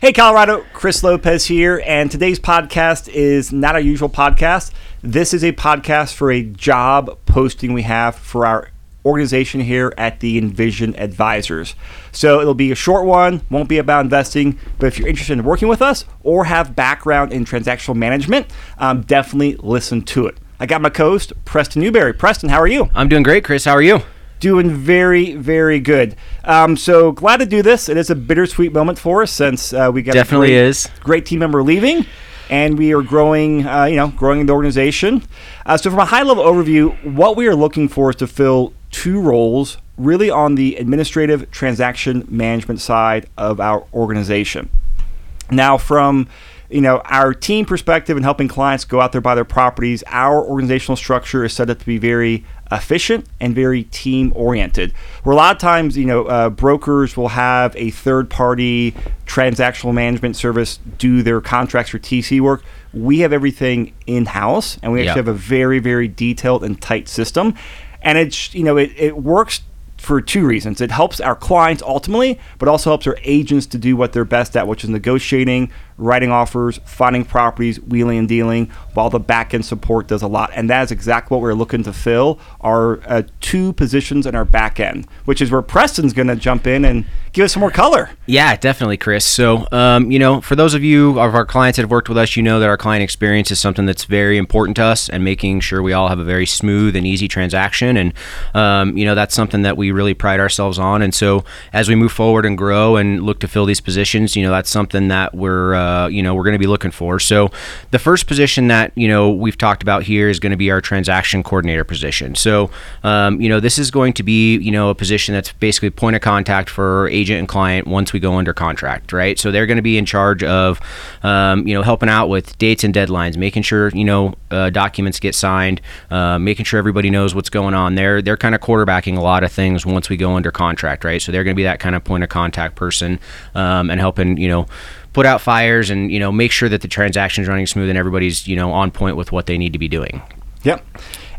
Hey, Colorado, Chris Lopez here, and today's podcast is not our usual podcast. This is a podcast for a job posting we have for our organization here at the Envision Advisors. So it'll be a short one, won't be about investing, but if you're interested in working with us or have background in transactional management, um, definitely listen to it. I got my co-host, Preston Newberry. Preston, how are you? I'm doing great, Chris. How are you? Doing very, very good. Um, so glad to do this. It is a bittersweet moment for us since uh, we got definitely a great, is great team member leaving, and we are growing. Uh, you know, growing the organization. Uh, so from a high level overview, what we are looking for is to fill two roles, really on the administrative transaction management side of our organization. Now, from you know our team perspective and helping clients go out there buy their properties, our organizational structure is set up to be very efficient and very team oriented. Where a lot of times, you know, uh, brokers will have a third party transactional management service do their contracts or TC work. We have everything in house, and we actually Yep. have a very, very detailed and tight system. And it's, you know, it, it works for two reasons. It helps our clients ultimately, but also helps our agents to do what they're best at, which is negotiating, writing offers, finding properties, wheeling and dealing, while the back end support does a lot. And that is exactly what we're looking to fill are uh, two positions in our back end, which is where Preston's going to jump in and give us some more color. Yeah, definitely, Chris. So, um, you know, for those of you of our clients that have worked with us, you know that our client experience is something that's very important to us, and making sure we all have a very smooth and easy transaction. And um, you know, that's something that we really pride ourselves on. And so, as we move forward and grow and look to fill these positions, you know, that's something that we're uh, you know we're going to be looking for. So, the first position that you know we've talked about here is going to be our transaction coordinator position. So, um, you know, this is going to be you know a position that's basically point of contact for agent and client once we go under contract, right? So they're going to be in charge of, um, you know, helping out with dates and deadlines, making sure you know uh, documents get signed, uh, making sure everybody knows what's going on. They're they're kind of quarterbacking a lot of things once we go under contract, right? So they're going to be that kind of point of contact person um, and helping you know put out fires and you know make sure that the transaction's running smooth and everybody's you know on point with what they need to be doing. Yep.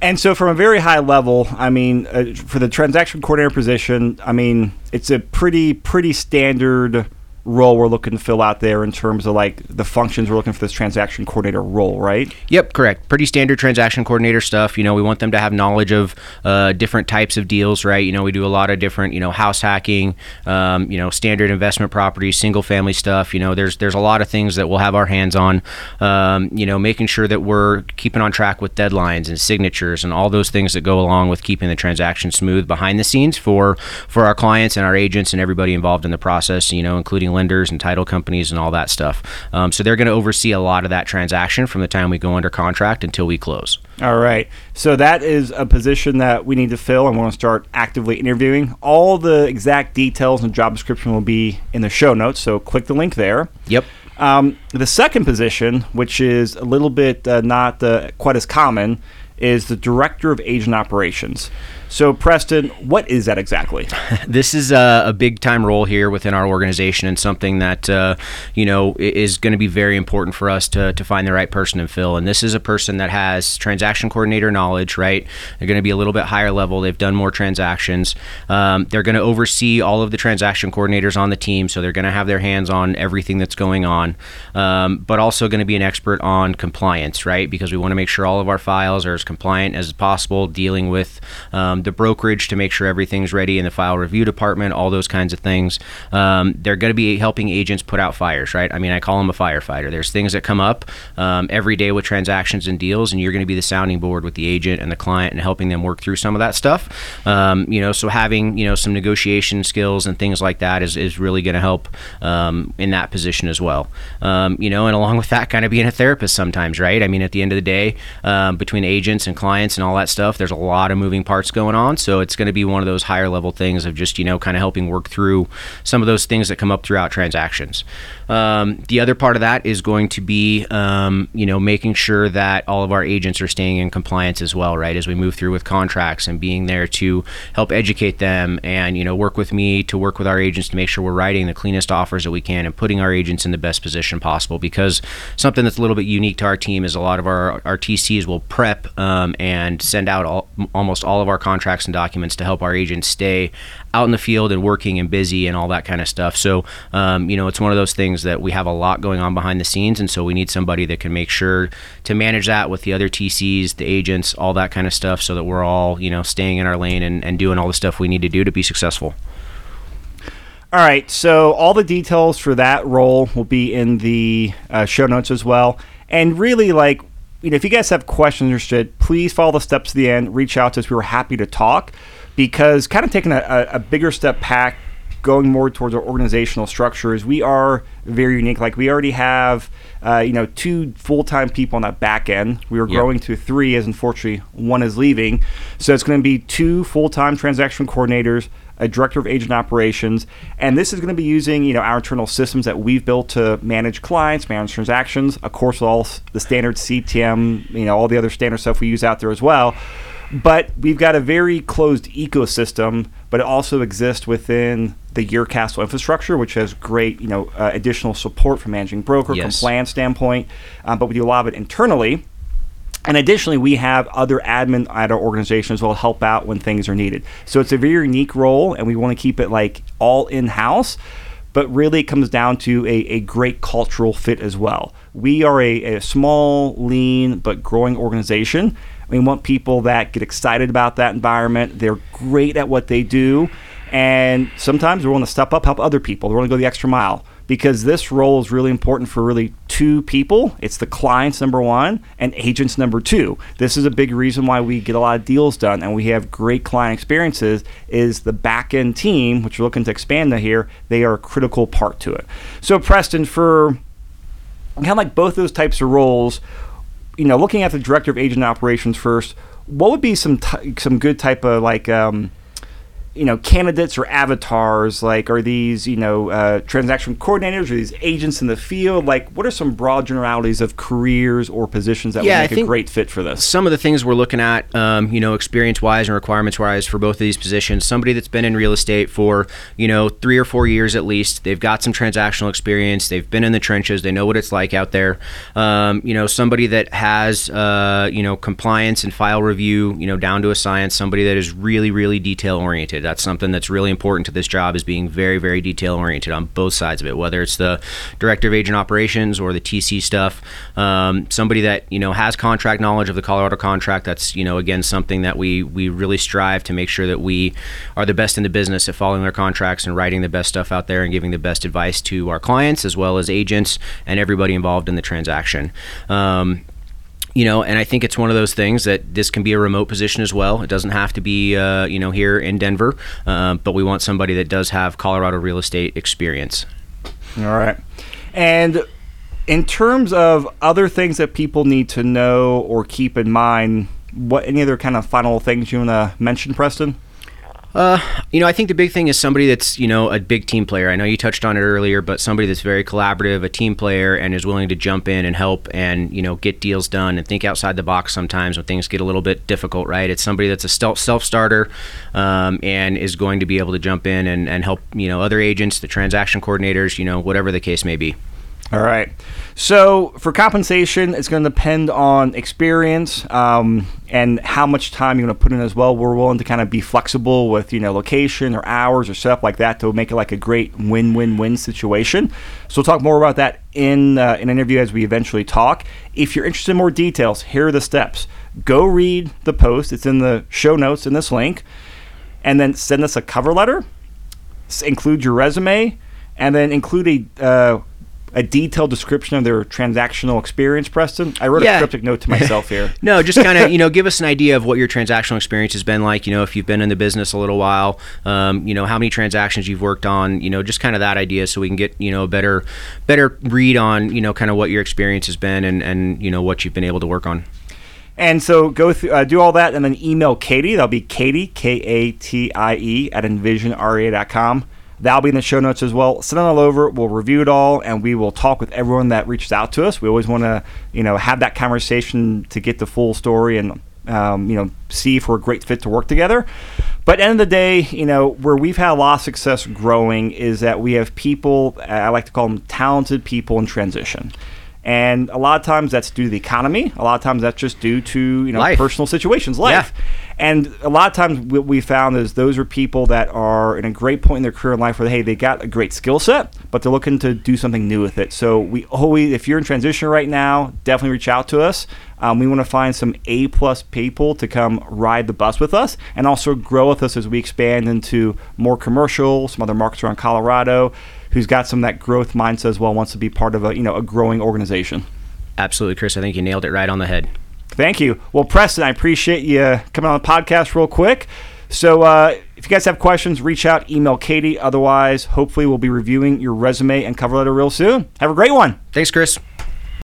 And so, from a very high level, I mean, uh, for the transaction coordinator position, I mean, it's a pretty pretty standard role we're looking to fill out there in terms of like the functions we're looking for this transaction coordinator role, right? Yep, correct. Pretty standard transaction coordinator stuff. You know, we want them to have knowledge of uh, different types of deals, right? You know, we do a lot of different, you know, house hacking, um, you know, standard investment properties, single family stuff. You know, there's there's a lot of things that we'll have our hands on. Um, you know, making sure that we're keeping on track with deadlines and signatures and all those things that go along with keeping the transaction smooth behind the scenes for for our clients and our agents and everybody involved in the process. You know, including lenders and title companies and all that stuff. Um, so they're going to oversee a lot of that transaction from the time we go under contract until we close. All right. So that is a position that we need to fill, and want to start actively interviewing. All the exact details and job description will be in the show notes. So click the link there. Yep. Um, the second position, which is a little bit uh, not uh, quite as common, is the director of agent operations. So, Preston, what is that exactly? This is a, a big time role here within our organization and something that, uh, you know, is going to be very important for us to, to find the right person and fill. And this is a person that has transaction coordinator knowledge, right? They're going to be a little bit higher level. They've done more transactions. Um, they're going to oversee all of the transaction coordinators on the team. So they're going to have their hands on everything that's going on, um, but also going to be an expert on compliance, right? Because we want to make sure all of our files are as compliant as possible, dealing with um, the brokerage to make sure everything's ready in the file review department, all those kinds of things. Um, they're going to be helping agents put out fires, right? I mean, I call them a firefighter. There's things that come up um, every day with transactions and deals, and you're going to be the sounding board with the agent and the client and helping them work through some of that stuff. Um, you know, so having you know some negotiation skills and things like that is, is really going to help um, in that position as well. Um, you know, and along with that, kind of being a therapist sometimes, right? I mean, at the end of the day, between agents and clients and all that stuff, there's a lot of moving parts going on. So it's going to be one of those higher level things of just you know kind of helping work through some of those things that come up throughout transactions. Um, the other part of that is going to be um, you know making sure that all of our agents are staying in compliance as well, right? As we move through with contracts and being there to help educate them and you know work with me to work with our agents to make sure we're writing the cleanest offers that we can and putting our agents in the best position possible. Because something that's a little bit unique to our team is a lot of our our TCs will prep um, and send out all, almost all of our contracts and documents to help our agents stay out in the field and working and busy and all that kind of stuff. So, um, you know, it's one of those things that we have a lot going on behind the scenes, and so we need somebody that can make sure to manage that with the other TCs, the agents, all that kind of stuff, so that we're all, you know, staying in our lane and, and doing all the stuff we need to do to be successful. All right, so all the details for that role will be in the uh, show notes as well. And really, like, you know, if you guys have questions or shit, please follow the steps to the end. Reach out to us. We were happy to talk because kind of taking a, a, a bigger step back, going more towards our organizational structures, we are very unique. Like we already have, uh, you know, two full-time people on that back end. We were Yep. growing to three, as unfortunately one is leaving. So it's going to be two full-time transaction coordinators, a director of agent operations, and this is going to be using, you know, our internal systems that we've built to manage clients, manage transactions. Of course, all the standard CTM, you know, all the other standard stuff we use out there as well but we've got a very closed ecosystem, but it also exists within the Your Castle infrastructure, which has great, you know, uh, additional support from managing broker, Yes. compliance standpoint. Um, but we do a lot of it internally. And additionally, we have other admin at our organization as well help out when things are needed. So it's a very unique role, and we want to keep it like all in house. But really, it comes down to a, a great cultural fit as well. We are a, a small, lean, but growing organization. We want people that get excited about that environment. They're great at what they do. And sometimes they're willing to step up, help other people. They're willing to go the extra mile because this role is really important for really two people. It's the clients number one and agents number two. This is a big reason why we get a lot of deals done and we have great client experiences. Is the back end team, which we're looking to expand to here, they are a critical part to it. So Preston, for kind of like both those types of roles, you know, looking at the director of agent operations first, what would be some t- some good type of like um, you know candidates or avatars? Like, are these you know uh, transaction coordinators or these agents in the field? Like, what are some broad generalities of careers or positions that Yeah, would make a great fit for this? some of the things we're looking at, um, you know, experience wise and requirements wise for both of these positions. Somebody that's been in real estate for, you know, three or four years at least. They've got some transactional experience. They've been in the trenches. They know what it's like out there. Um, you know, somebody that has, uh, you know, compliance and file review, you know, down to a science. Somebody that is really, really detail oriented. That's something that's really important to this job is being very, very detail oriented on both sides of it, whether it's the director of agent operations or the TC stuff. Um, somebody that you know has contract knowledge of the Colorado contract. That's you know again something that we we really strive to make sure that we are the best in the business at following their contracts and writing the best stuff out there and giving the best advice to our clients as well as agents and everybody involved in the transaction. Um, you know, and I think it's one of those things that this can be a remote position as well. It doesn't have to be, uh, you know, here in Denver, um, but we want somebody that does have Colorado real estate experience. All right, and in terms of other things that people need to know or keep in mind, what any other kind of final things you want to mention, Preston? Uh, you know, I think the big thing is somebody that's, you know, a big team player. I know you touched on it earlier, but somebody that's very collaborative, a team player, and is willing to jump in and help and, you know, get deals done and think outside the box sometimes when things get a little bit difficult, right? It's somebody that's a self starter um, and is going to be able to jump in and, and help, you know, other agents, the transaction coordinators, you know, whatever the case may be. All right. So for compensation, it's going to depend on experience um, and how much time you're going to put in as well. We're willing to kind of be flexible with you know location or hours or stuff like that to make it like a great win-win-win situation. So we'll talk more about that in uh, an interview as we eventually talk. If you're interested in more details, here are the steps. Go read the post. It's in the show notes in this link, and then send us a cover letter. Include your resume, and then include a uh, a detailed description of their transactional experience. Preston, I wrote Yeah. a cryptic note to myself here. No, just kind of you know give us an idea of what your transactional experience has been like. You know, if you've been in the business a little while, um, you know how many transactions you've worked on. You know, just kind of that idea, so we can get you know a better better read on you know kind of what your experience has been and and you know what you've been able to work on. And so go through, uh, do all that, and then email Katie. That'll be Katie K A T I E at envisionra.com. That'll be in the show notes as well. Send it all over. We'll review it all, and we will talk with everyone that reaches out to us. We always want to, you know, have that conversation to get the full story and, um, you know, see if we're a great fit to work together. But end of the day, you know, where we've had a lot of success growing is that we have people. I like to call them talented people in transition. And a lot of times that's due to the economy. A lot of times that's just due to you know Life. personal situations, life. And a lot of times what we found is those are people that are in a great point in their career in life where hey they got a great skill set, but they're looking to do something new with it. So we always, if you're in transition right now, definitely reach out to us. Um, we want to find some A plus people to come ride the bus with us and also grow with us as we expand into more commercial, some other markets around Colorado. Who's got some of that growth mindset as well? Wants to be part of a you know a growing organization. Absolutely, Chris. I think you nailed it right on the head. Thank you. Well, Preston, I appreciate you coming on the podcast real quick. So, uh, if you guys have questions, reach out, email Katie. Otherwise, hopefully, we'll be reviewing your resume and cover letter real soon. Have a great one. Thanks, Chris.